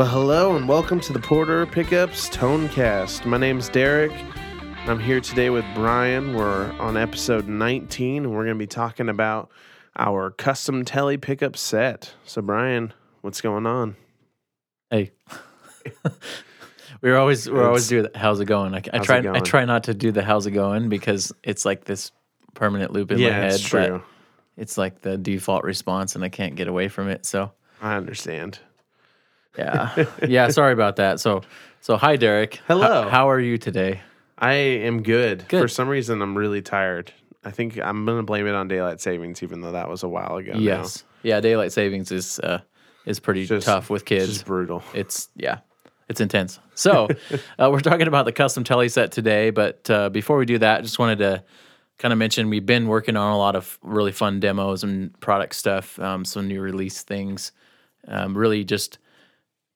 Well, hello and welcome to the Porter Pickups Tonecast. My name's Derek. I'm here today with Brian. We're on episode 19 and we're going to be talking about our custom tele pickup set. So, Brian, what's going on? Hey. we're always we're always do the how's it going? I, I How's try I try not to do the how's it going because it's like this permanent loop in my yeah, head. it's true. It's like the default response and I can't get away from it. So I understand. Yeah. yeah, sorry about that. So so hi Derek. H- Hello. how are you today? I am good. For some reason, I'm really tired. I think I'm going to blame it on daylight savings, even though that was a while ago. now. Yes. Yeah, daylight savings is uh is pretty Just- tough with kids. just brutal. it's yeah it's intense so uh, we're talking about the custom tele set today but uh, before we do that I just wanted to kind of mention we've been working on a lot of really fun demos and product stuff um, some new release things um, really just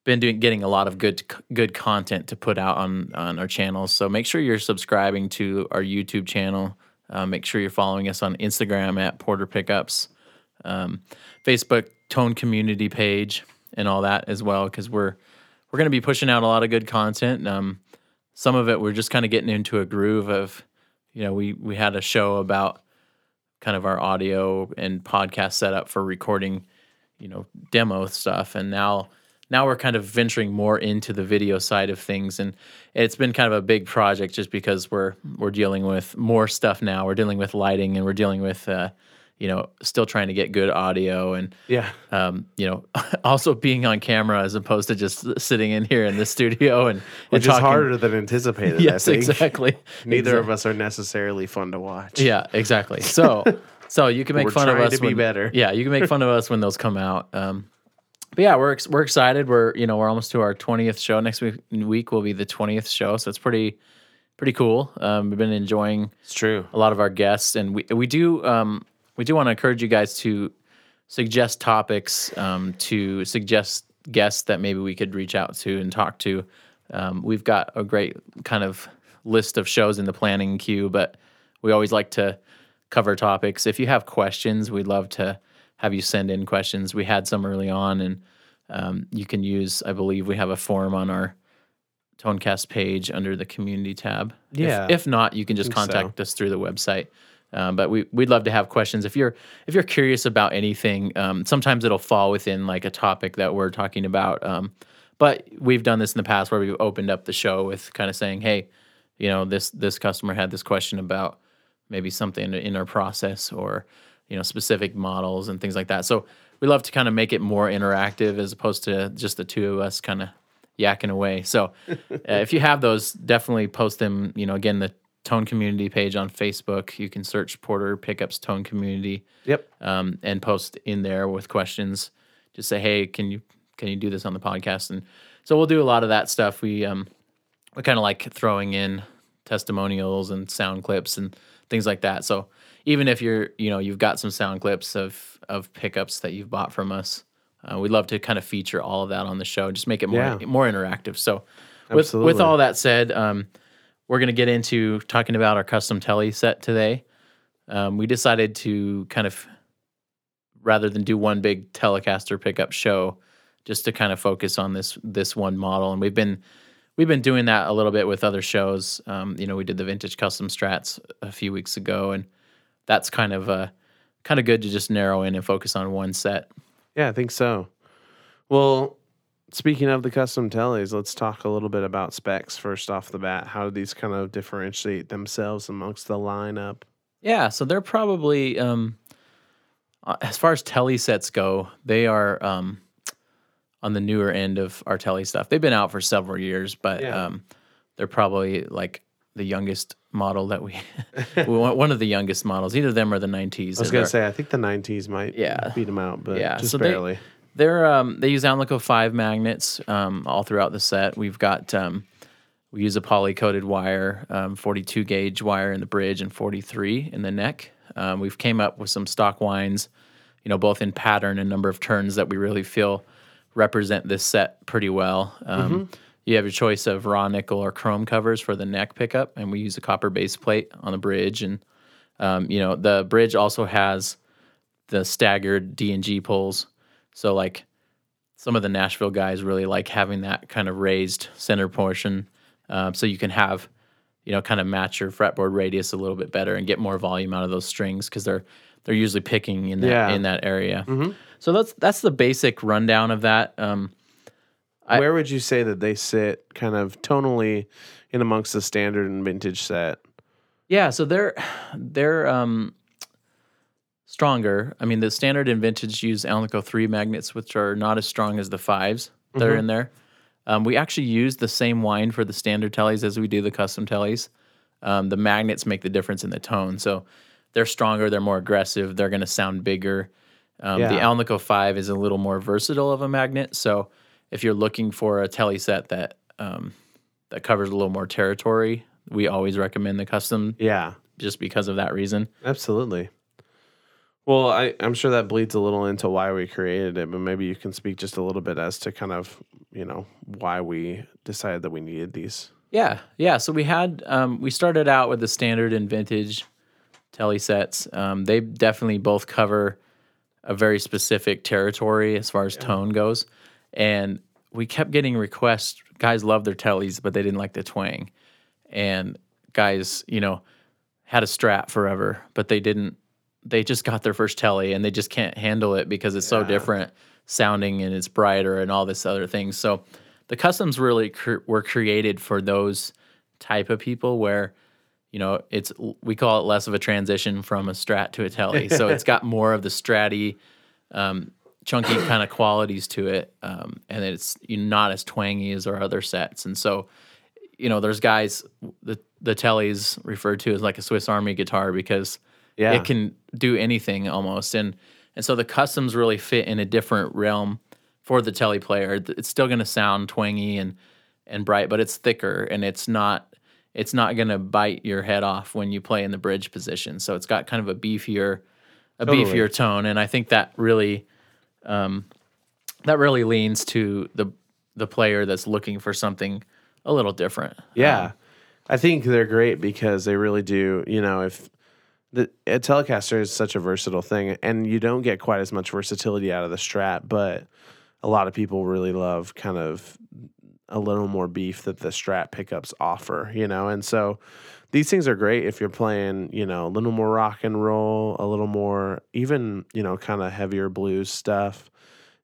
been doing getting a lot of good good content to put out on on our channels. So make sure you're subscribing to our youtube channel. Uh, make sure you're following us on instagram at porter pickups. Um, Facebook Tone community page and all that as well because we're we're going to be pushing out a lot of good content. Um, some of it we're just kind of getting into a groove of, you know, we we had a show about kind of our audio and podcast setup for recording, you know, demo stuff, and now now we're kind of venturing more into the video side of things and it's been kind of a big project just because we're we're dealing with more stuff now we're dealing with lighting and we're dealing with uh, you know still trying to get good audio and Yeah. um, you know also being on camera as opposed to just sitting in here in the studio and, and Which is talking. harder than anticipated. yes I think. exactly Neither Exac- of us are necessarily fun to watch. yeah exactly so so you can make We're fun of us to be when, better. yeah you can make fun of us when those come out um, but yeah we're we're excited we're you know we're almost to our 20th show next week week will be the 20th show so it's pretty pretty cool um, we've been enjoying It's true. a lot of our guests, and we we do um, we do want to encourage you guys to suggest topics, um, to suggest guests that maybe we could reach out to and talk to. Um, we've got a great kind of list of shows in the planning queue, but we always like to cover topics. If you have questions, we'd love to have you send in questions. We had some early on, and um, you can use. I believe we have a form on our Tonecast page under the community tab. If- Yeah. If, not, you can just think so. contact us through the website. Um, but we we'd love to have questions if you're if you're curious about anything. Um, sometimes it'll fall within like a topic that we're talking about. Um, but we've done this in the past where we've opened up the show with kind of saying, hey, you know, this this customer had this question about maybe something in our process or you know specific models and things like that. So we love to kind of make it more interactive as opposed to just the two of us kind of yakking away. So uh, if you have those, definitely post them. You know, again, the Tone Community page on Facebook. You can search Porter Pickups Tone Community Yep. um, and post in there with questions. Just say, hey, can you can you do this on the podcast? And so we'll do a lot of that stuff. We um we kind of like throwing in testimonials and sound clips and things like that. So even if you're you know you've got some sound clips of of pickups that you've bought from us, uh, we'd love to kind of feature all of that on the show. Just make it more Yeah. more interactive. So with Absolutely. with all that said, um, we're going to get into talking about our custom tele set today. Um, we decided to kind of rather than do one big Telecaster pickup show, just to kind of focus on this this one model. And we've been we've been doing that a little bit with other shows. Um, you know, we did the vintage custom strats a few weeks ago, and that's kind of uh, kind of good to just narrow in and focus on one set. Yeah, I think so. Well, speaking of the custom teles, let's talk a little bit about specs first off the bat. How do these kind of differentiate themselves amongst the lineup? Yeah, so they're probably um, as far as tele sets go, they are um, on the newer end of our tele stuff. They've been out for several years, but Yeah. um, they're probably like the youngest model that we, we want one of the youngest models. Either them or the 90s. I was gonna say I think the '90s might Yeah. beat them out, but Yeah, just so they- barely. They're um, they use Alnico five magnets um, all throughout the set. We've got um, we use a poly coated wire, um, 42 gauge wire in the bridge and 43 in the neck. Um, we've came up with some stock winds, you know, both in pattern and number of turns that we really feel represent this set pretty well. Um, You have your choice of raw nickel or chrome covers for the neck pickup, and we use a copper base plate on the bridge. And um, you know, the bridge also has the staggered D and G poles. So like some of the Nashville guys really like having that kind of raised center portion, um, so you can have, you know, kind of match your fretboard radius a little bit better and get more volume out of those strings because they're they're usually picking in that Yeah. in that area. So that's that's the basic rundown of that. Um, I- Where would you say that they sit kind of tonally in amongst the standard and vintage set? Yeah, so they're they're um stronger. I mean, the standard and vintage use Alnico three magnets, which are not as strong as the fives that are in there. Um, we actually use the same wind for the standard teles as we do the custom teles. Um, the magnets make the difference in the tone, so they're stronger, they're more aggressive, they're going to sound bigger. Um, The Alnico five is a little more versatile of a magnet, so if you're looking for a tele set that um, that covers a little more territory, we always recommend the custom Yeah, just because of that reason. absolutely. Well, I, I'm sure that bleeds a little into why we created it, but maybe you can speak just a little bit as to kind of, you know, why we decided that we needed these. Yeah, yeah. So we had um, we started out with the standard and vintage tele sets. Um, they definitely both cover a very specific territory as far as tone goes, and we kept getting requests. Guys love their teles, but they didn't like the twang, and guys, you know, had a strat forever, but they didn't. They just got their first tele, and they just can't handle it because it's so different sounding and it's brighter and all this other things. So the customs really cr- were created for those type of people where you know it's we call it less of a transition from a strat to a tele. So it's got more of the stratty um, chunky kind of qualities to it um, and it's you know, not as twangy as our other sets. And so you know there's guys the the tele's referred to as like a swiss army guitar because Yeah. it can do anything almost. And and so the customs really fit in a different realm for the tele player. It's still going to sound twangy and and bright but it's thicker and it's not it's not going to bite your head off when you play in the bridge position so it's got kind of a beefier a Totally. beefier tone and i think that really um, that really leans to the the player that's looking for something a little different Yeah. I think they're great because they really do, you know, if the a Telecaster is such a versatile thing and you don't get quite as much versatility out of the Strat, but a lot of people really love kind of a little more beef that the Strat pickups offer, you know. And so these things are great if you're playing, you know, a little more rock and roll, a little more even, you know, kind of heavier blues stuff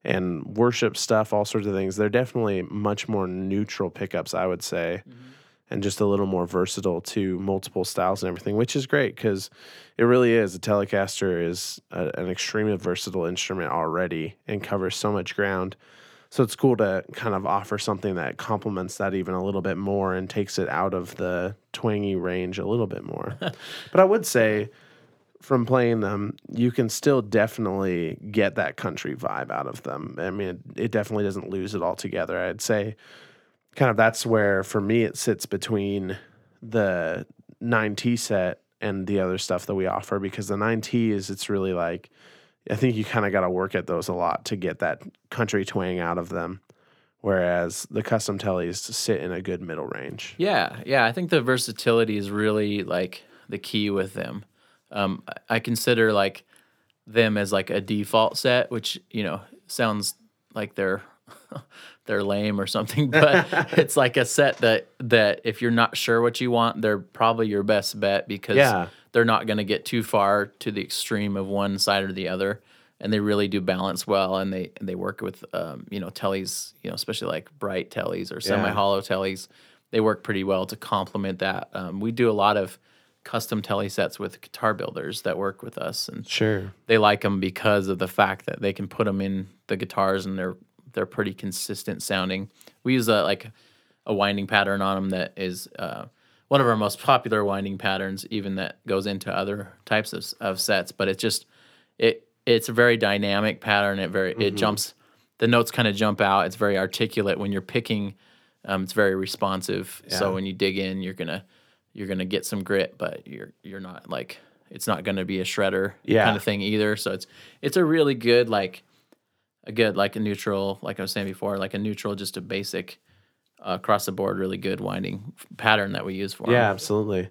and worship stuff, all sorts of things. They're definitely much more neutral pickups, I would say mm-hmm. and just a little more versatile to multiple styles and everything, which is great because it really is. A Telecaster is a, an extremely versatile instrument already and covers so much ground. So it's cool to kind of offer something that complements that even a little bit more and takes it out of the twangy range a little bit more. but I would say from playing them, you can still definitely get that country vibe out of them. I mean, it, it definitely doesn't lose it altogether. I'd say kind of that's where for me it sits between the 9T set and the other stuff that we offer because the 9T is it's really like I think you kind of got to work at those a lot to get that country twang out of them whereas the custom teles sit in a good middle range. Yeah, yeah. I think the versatility is really like the key with them. Um, I- I consider like them as like a default set, which you know sounds like they're they're lame or something, but it's like a set that that if you're not sure what you want, they're probably your best bet because Yeah. They're not going to get too far to the extreme of one side or the other, and they really do balance well, and they and they work with um, you know teles, you know especially like bright teles or semi hollow teles. They work pretty well to complement that. Um, we do a lot of custom tele sets with guitar builders that work with us, and Sure. they like them because of the fact that they can put them in the guitars and they're they're pretty consistent sounding. We use a like a winding pattern on them that is uh, one of our most popular winding patterns, even that goes into other types of, of sets. But it's just it it's a very dynamic pattern. It very it jumps the notes kind of jump out. It's very articulate when you're picking. Um, it's very responsive. Yeah. So when you dig in, you're gonna you're gonna get some grit, but you're you're not like it's not gonna be a shredder Yeah. kind of thing either. So it's it's a really good like a good like a neutral like I was saying before like a neutral just a basic across the board really good winding pattern that we use for. Yeah, absolutely.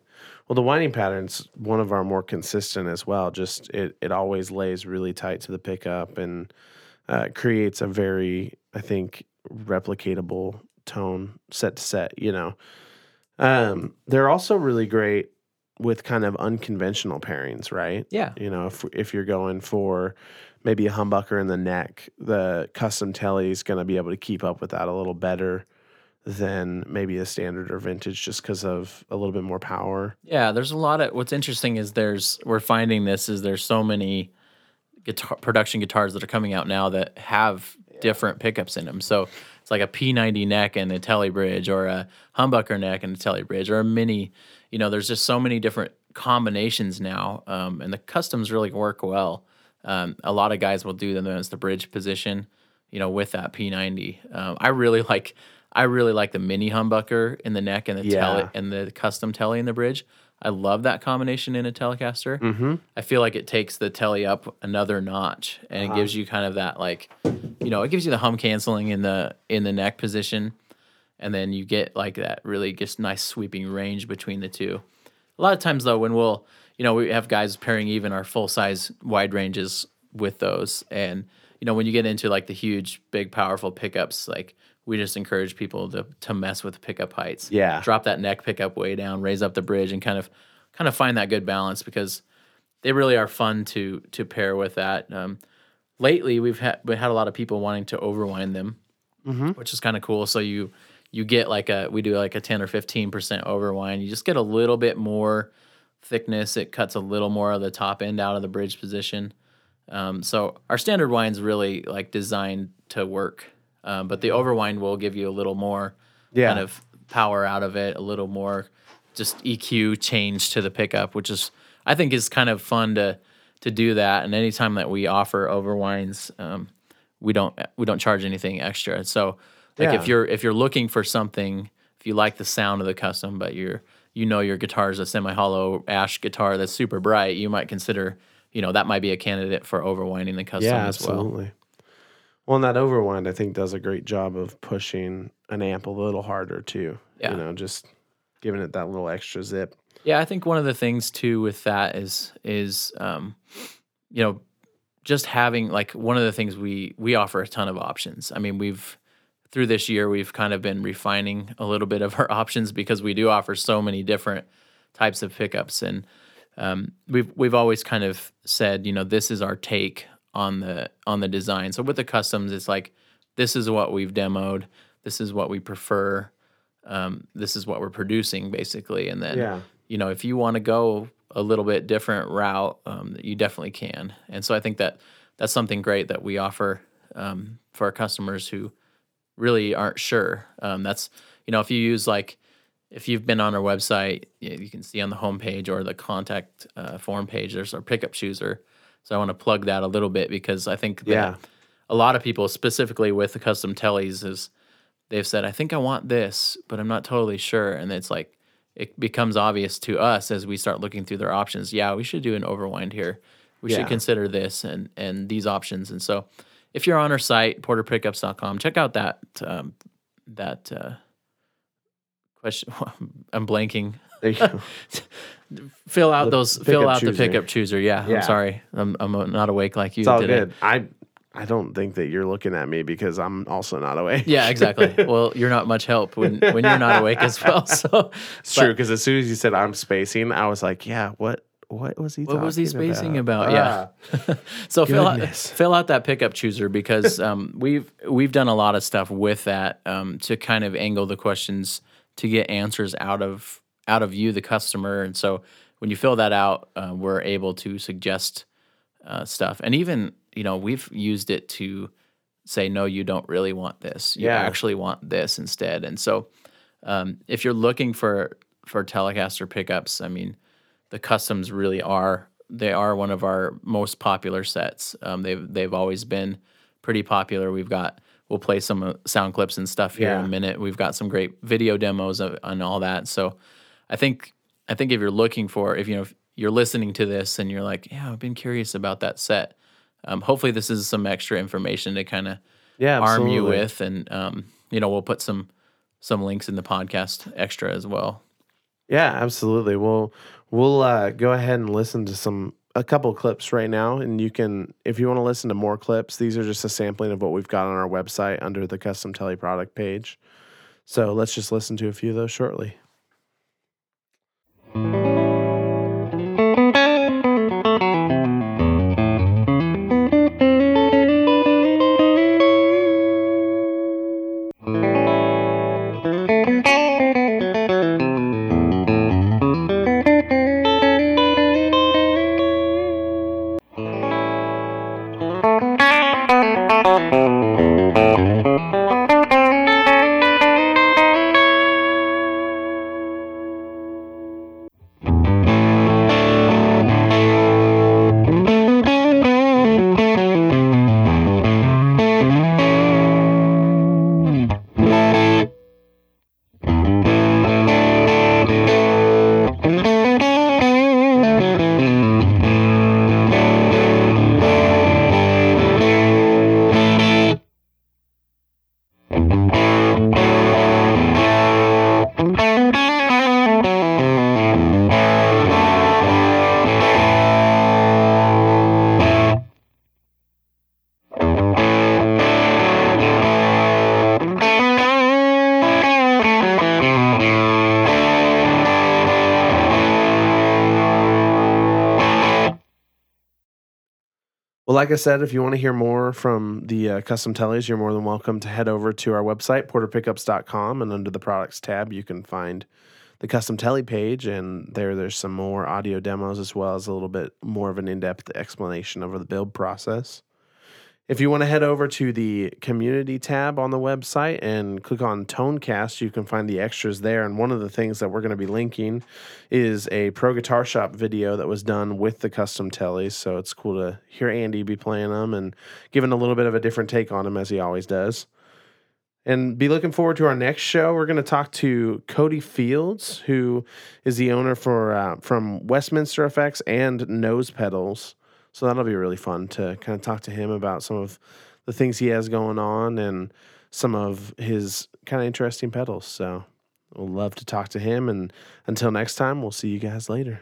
Well, the winding pattern's one of our more consistent as well. Just it, it always lays really tight to the pickup and uh, creates a very I think, replicatable tone set to set, you know. Um, they're also really great with kind of unconventional pairings, right? Yeah. You know, if if you're going for maybe a humbucker in the neck, the custom telly is going to be able to keep up with that a little better than maybe a standard or vintage just because of a little bit more power. Yeah, there's a lot of what's interesting is there's we're finding this is there's so many guitar production guitars that are coming out now that have different pickups in them. So it's like a P90 neck and a tele bridge or a humbucker neck and a tele bridge or a mini. You know, there's just so many different combinations now, um, and the customs really work well. Um, a lot of guys will do them as the bridge position, you know, with that P90. Um, I really like I really like the mini humbucker in the neck and the Yeah. tele and the custom tele in the bridge. I love that combination in a Telecaster. Mm-hmm. I feel like it takes the tele up another notch and Uh-huh. it gives you kind of that like, you know, it gives you the hum canceling in the in the neck position, and then you get like that really just nice sweeping range between the two. A lot of times though, when we'll, you know, we have guys pairing even our full size wide ranges with those, and you know, when you get into like the huge, big, powerful pickups, like we just encourage people to to mess with pickup heights Yeah. drop that neck pickup way down, raise up the bridge, and kind of kind of find that good balance because they really are fun to to pair with that. Um, lately, we've had we had a lot of people wanting to overwind them, which is kind of cool. So you you get like a we do like a ten or fifteen percent overwind. You just get a little bit more thickness. It cuts a little more of the top end out of the bridge position. Um, so our standard wind's really like designed to work, um, but the overwind will give you a little more Yeah. kind of power out of it, a little more just EQ change to the pickup, which is I think is kind of fun to to do that. And anytime that we offer overwinds, um, we don't we don't charge anything extra. So like Yeah. if you're if you're looking for something, if you like the sound of the custom, but you're you know your guitar is a semi hollow ash guitar that's super bright, you might consider you know that might be a candidate for overwinding the custom Yeah, as well. absolutely. Well, and that overwind, I think, does a great job of pushing an amp a little harder too. Yeah. You know, just giving it that little extra zip. Yeah, I think one of the things too with that is is um, you know just having like one of the things we we offer a ton of options. I mean, we've through this year we've kind of been refining a little bit of our options because we do offer so many different types of pickups and um, we've we've always kind of said, you know, this is our take on the on the design. So with the customs, it's like this is what we've demoed, this is what we prefer, um, this is what we're producing basically, and then Yeah. you know, if you want to go a little bit different route, um, you definitely can. And so I think that that's something great that we offer um, for our customers who really aren't sure. Um, that's you know, if you use like if you've been on our website, you, you can see on the homepage or the contact uh, form page, there's our pickup chooser. So I want to plug that a little bit because I think that Yeah. a lot of people, specifically with the custom teles, is they've said, I think I want this, but I'm not totally sure. And it's like, it becomes obvious to us as we start looking through their options. Yeah, we should do an overwind here. We Yeah. should consider this and and these options. And so, if you're on our site porterpickups.com, check out that um, that uh, question. I'm blanking. There you go. Fill out The those. Fill out chooser. the pickup chooser. Yeah, Yeah. I'm sorry. I'm I'm not awake like you. It's all good. I I don't think that you're looking at me because I'm also not awake. Yeah, exactly. well, you're not much help when when you're not awake as well. So It's true because as soon as you said I'm spacing, I was like, yeah, what what was he? What was he spacing about? Yeah. Ah, So fill out fill out that pickup chooser because um, we've we've done a lot of stuff with that um, to kind of angle the questions to get answers out of out of you, the customer. And so when you fill that out, uh, we're able to suggest uh, stuff, and even you know we've used it to say no, you don't really want this. You Yeah. actually want this instead. And so um, if you're looking for for Telecaster pickups, I mean the customs really are they are one of our most popular sets. Um, they've they've always been pretty popular. We've got we'll play some uh, sound clips and stuff here in a minute. We've got some great video demos of, on all that. So I think I think if you're looking for if you know if you're listening to this and you're like yeah I've been curious about that set. Um, hopefully this is some extra information to kind of yeah, arm you with and um, you know we'll put some some links in the podcast extra as well. Yeah, absolutely. We'll we'll uh, go ahead and listen to some a couple clips right now, and you can, if you want to listen to more clips, these are just a sampling of what we've got on our website under the custom tele product page. So let's just listen to a few of those shortly. Well, like I said, if you want to hear more from the uh, custom teles, you're more than welcome to head over to our website, porterpickups.com, and under the products tab, you can find the custom tele page. And there, there's some more audio demos as well as a little bit more of an in depth explanation over the build process. If you want to head over to the community tab on the website and click on Tonecast, you can find the extras there. And one of the things that we're going to be linking is a Pro Guitar Shop video that was done with the custom teles. So it's cool to hear Andy be playing them and giving a little bit of a different take on them as he always does. And be looking forward to our next show. We're going to talk to Cody Fields, who is the owner for uh, from Westminster Effects and Nose Pedals. So that'll be really fun to kind of talk to him about some of the things he has going on and some of his kind of interesting pedals. So we'll love to talk to him. And until next time, we'll see you guys later.